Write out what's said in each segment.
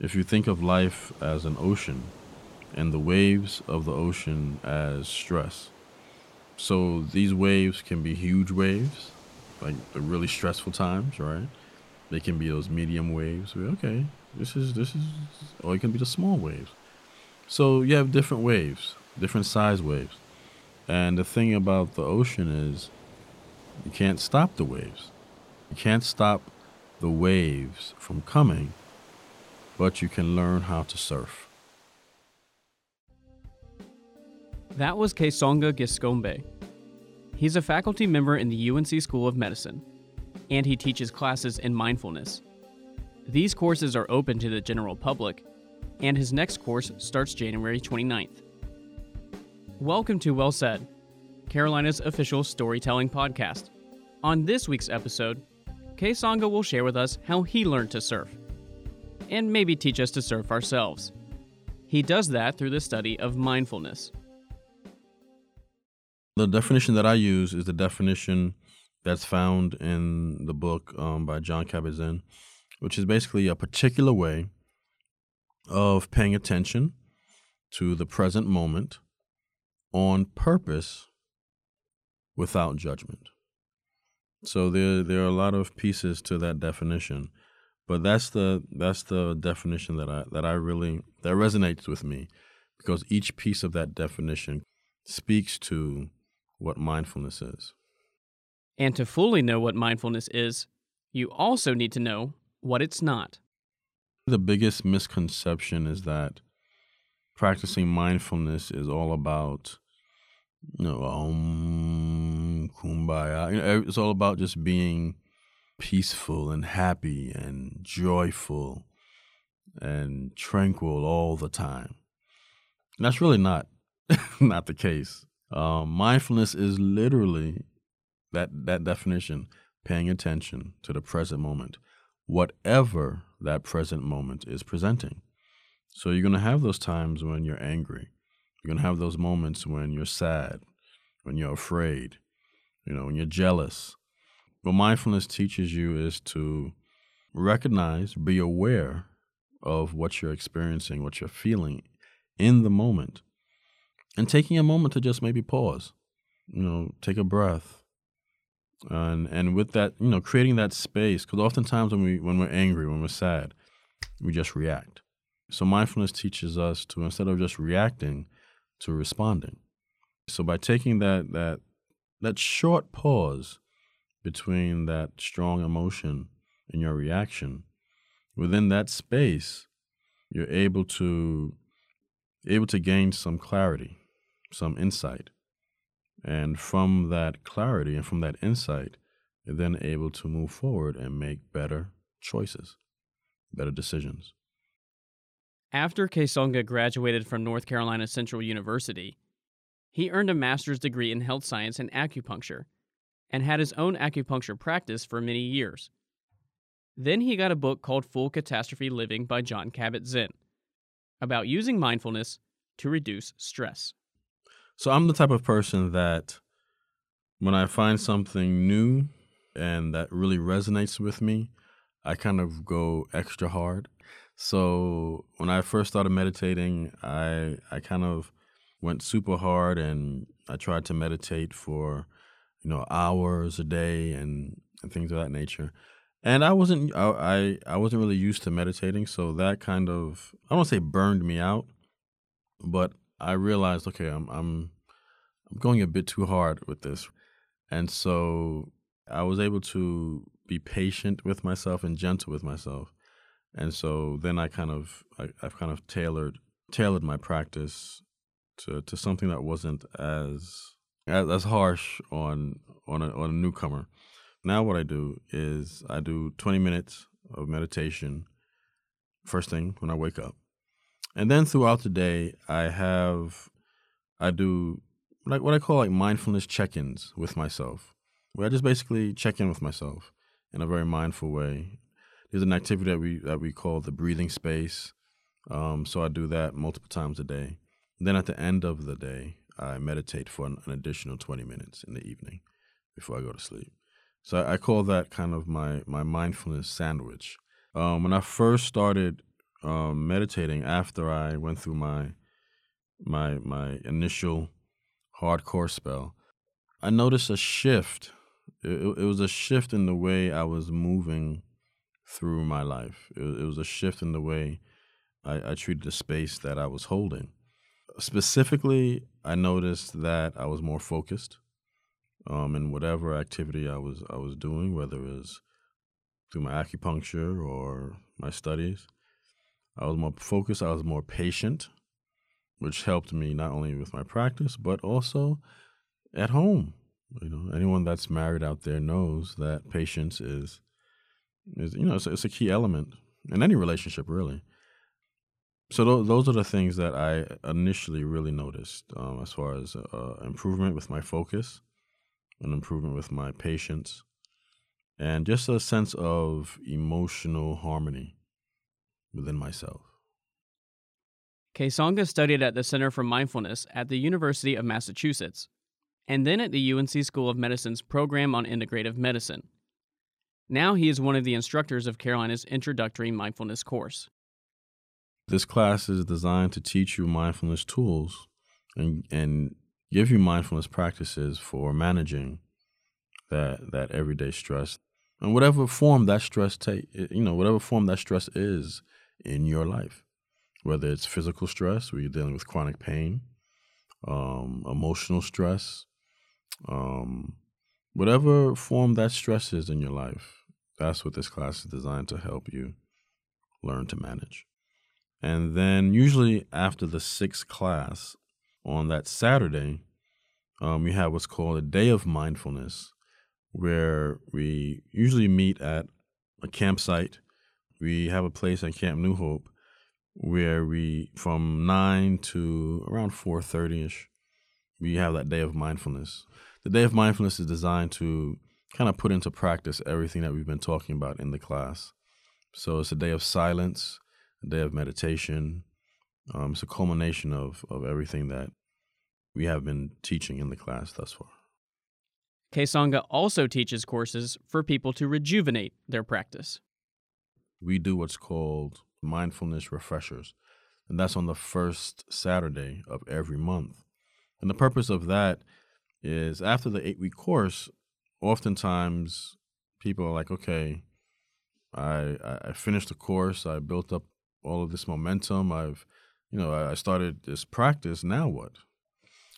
if you think of life as an ocean and the waves of the ocean as stress. So these waves can be huge waves, like the really stressful times, right? They can be those medium waves. Okay, this is this is, or it can be the small waves. So you have different waves, different size waves, and the thing about the ocean is, you can't stop the waves. You can't stop the waves from coming, but you can learn how to surf. That was Kessonga Giscombé. He's a faculty member in the UNC School of Medicine, and he teaches classes in mindfulness. These courses are open to the general public, and his next course starts January 29th. Welcome to Well Said, Carolina's official storytelling podcast. On this week's episode, Kessonga will share with us how he learned to surf, and maybe teach us to surf ourselves. He does that through the study of mindfulness. The definition that I use is the definition that's found in the book um, by Jon Kabat-Zinn, which is basically a particular way of paying attention to the present moment on purpose without judgment. So there there are a lot of pieces to that definition, but that's the that's the definition that I that I really that resonates with me because each piece of that definition speaks to what mindfulness is. And to fully know what mindfulness is, you also need to know what it's not. The biggest misconception is that practicing mindfulness is all about, you know, um, kumbaya. You know, it's all about just being peaceful and happy and joyful and tranquil all the time. And that's really not not the case. Um, mindfulness is literally that that definition, paying attention to the present moment, whatever that present moment is presenting. So you're going to have those times when you're angry. You're going to have those moments when you're sad, when you're afraid, you know, when you're jealous. What mindfulness teaches you is to recognize, be aware of what you're experiencing, what you're feeling in the moment and taking a moment to just maybe pause, you know, take a breath, and and with that, you know, creating that space because oftentimes when we when we're angry, when we're sad, we just react. So mindfulness teaches us to instead of just reacting, to responding. So by taking that that that short pause between that strong emotion and your reaction, within that space, you're able to able to gain some clarity some insight. And from that clarity and from that insight, you're then able to move forward and make better choices, better decisions. After Kessonga graduated from North Carolina Central University, he earned a master's degree in health science and acupuncture and had his own acupuncture practice for many years. Then he got a book called Full Catastrophe Living by Jon Kabat-Zinn about using mindfulness to reduce stress. So I'm the type of person that when I find something new and that really resonates with me, I kind of go extra hard. So when I first started meditating, I I kind of went super hard and I tried to meditate for, you know, hours a day and, and things of that nature. And I wasn't I, I, I wasn't really used to meditating, so that kind of I don't say burned me out, but I realized, okay, I'm I'm I'm going a bit too hard with this. And so I was able to be patient with myself and gentle with myself. And so then I kind of I, have kind of tailored tailored my practice to, to something that wasn't as as harsh on on a, on a newcomer. Now what I do is I do 20 minutes of meditation first thing when I wake up. And then throughout the day, I have, I do like what I call like mindfulness check-ins with myself, where I just basically check in with myself in a very mindful way. There's an activity that we that we call the breathing space. Um, so I do that multiple times a day. then at the end of the day, I meditate for an, an, additional 20 minutes in the evening before I go to sleep. So I, call that kind of my my mindfulness sandwich. Um, when I first started um, meditating after I went through my my my initial hardcore spell, I noticed a shift. It, it was a shift in the way I was moving through my life. It, it was a shift in the way I, I treated the space that I was holding. Specifically, I noticed that I was more focused um, in whatever activity I was I was doing, whether it was through my acupuncture or my studies. I was more focused. I was more patient, which helped me not only with my practice but also at home. You know, anyone that's married out there knows that patience is is you know it's, it's a key element in any relationship, really. So th- those are the things that I initially really noticed um, as far as uh, improvement with my focus, an improvement with my patience, and just a sense of emotional harmony within myself. Kessonga studied at the Center for Mindfulness at the University of Massachusetts, and then at the UNC School of Medicine's program on integrative medicine. Now he is one of the instructors of Carolina's introductory mindfulness course. This class is designed to teach you mindfulness tools and, and give you mindfulness practices for managing that that everyday stress and whatever form that stress take you know whatever form that stress is in your life whether it's physical stress where you're dealing with chronic pain um, emotional stress um, whatever form that stress is in your life that's what this class is designed to help you learn to manage and then usually after the sixth class on that Saturday, um, we have what's called a day of mindfulness, where we usually meet at a campsite. We have a place at Camp New Hope where we from nine to around four thirty ish, we have that day of mindfulness. The day of mindfulness is designed to kind of put into practice everything that we've been talking about in the class. So it's a day of silence a day of meditation. Um, it's a culmination of, of everything that we have been teaching in the class thus far. Kessonga also teaches courses for people to rejuvenate their practice. We do what's called mindfulness refreshers, and that's on the first Saturday of every month. And the purpose of that is after the eight week course, oftentimes people are like, okay, I, I finished the course, I built up all of this momentum. I've, you know, I started this practice. Now what?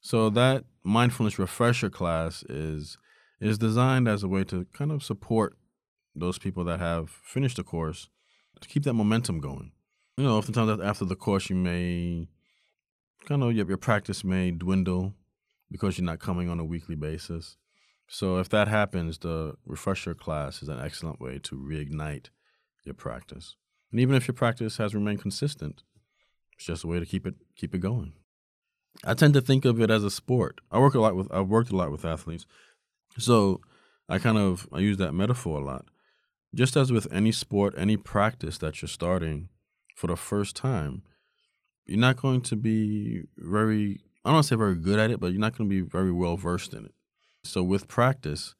So that mindfulness refresher class is is designed as a way to kind of support those people that have finished the course to keep that momentum going. You know, oftentimes after the course, you may kind of your, your practice may dwindle because you're not coming on a weekly basis. So if that happens, the refresher class is an excellent way to reignite your practice. And even if your practice has remained consistent, it's just a way to keep it keep it going. I tend to think of it as a sport. I work a lot with I've worked a lot with athletes. So I kind of I use that metaphor a lot. Just as with any sport, any practice that you're starting for the first time, you're not going to be very I don't want to say very good at it, but you're not going to be very well versed in it. So with practice,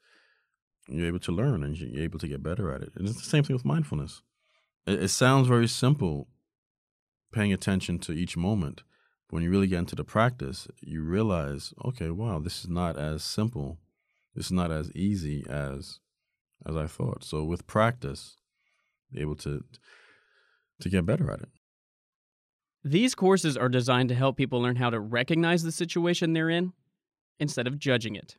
you're able to learn and you're able to get better at it. And it's the same thing with mindfulness it, it sounds very simple paying attention to each moment. But when you really get into the practice, you realize, okay, wow, this is not as simple. This is not as easy as as I thought. So with practice, able to to get better at it. These courses are designed to help people learn how to recognize the situation they're in instead of judging it.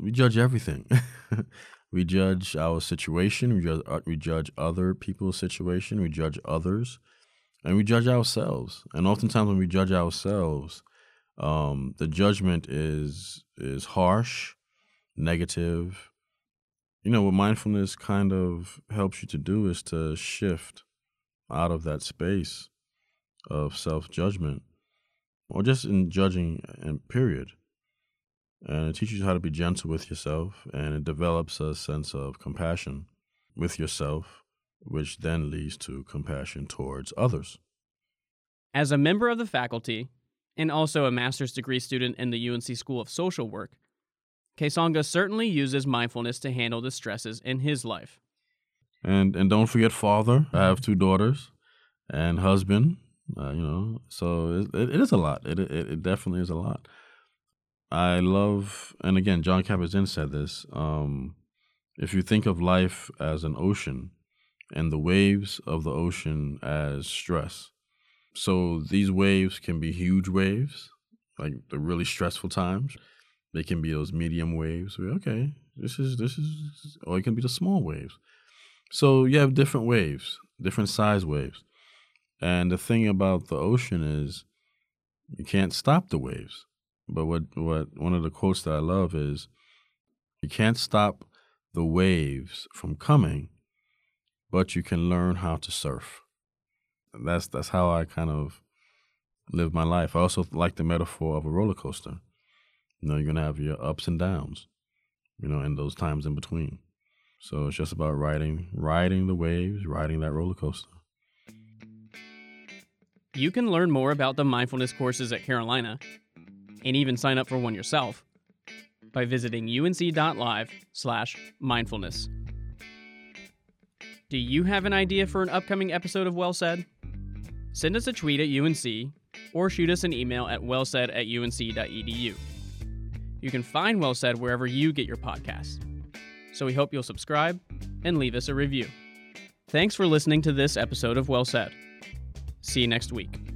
We judge everything. We judge our situation. We judge, uh, we judge other people's situation. We judge others, and we judge ourselves. And oftentimes, when we judge ourselves, um, the judgment is is harsh, negative. You know what mindfulness kind of helps you to do is to shift out of that space of self judgment, or just in judging. And period and it teaches you how to be gentle with yourself and it develops a sense of compassion with yourself which then leads to compassion towards others as a member of the faculty and also a master's degree student in the UNC School of Social Work Kessonga certainly uses mindfulness to handle the stresses in his life and and don't forget father I have two daughters and husband. Uh, you know, so it, it is a lot. It, it it definitely is a lot. I love, and again, Jon Kabat-Zinn said this. Um, if you think of life as an ocean, and the waves of the ocean as stress, so these waves can be huge waves, like the really stressful times. They can be those medium waves. Okay, this is this is, or it can be the small waves. So you have different waves, different size waves. And the thing about the ocean is you can't stop the waves. But what what one of the quotes that I love is you can't stop the waves from coming, but you can learn how to surf. And that's that's how I kind of live my life. I also like the metaphor of a roller coaster. You know, you're gonna have your ups and downs, you know, and those times in between. So it's just about riding, riding the waves, riding that roller coaster. You can learn more about the mindfulness courses at Carolina and even sign up for one yourself by visiting unc.live/mindfulness. Do you have an idea for an upcoming episode of Well Said? Send us a tweet at UNC or shoot us an email at wellsaid at unc.edu. You can find Well Said wherever you get your podcasts so we hope you'll subscribe and leave us a review. Thanks for listening to this episode of Well Said. See you next week.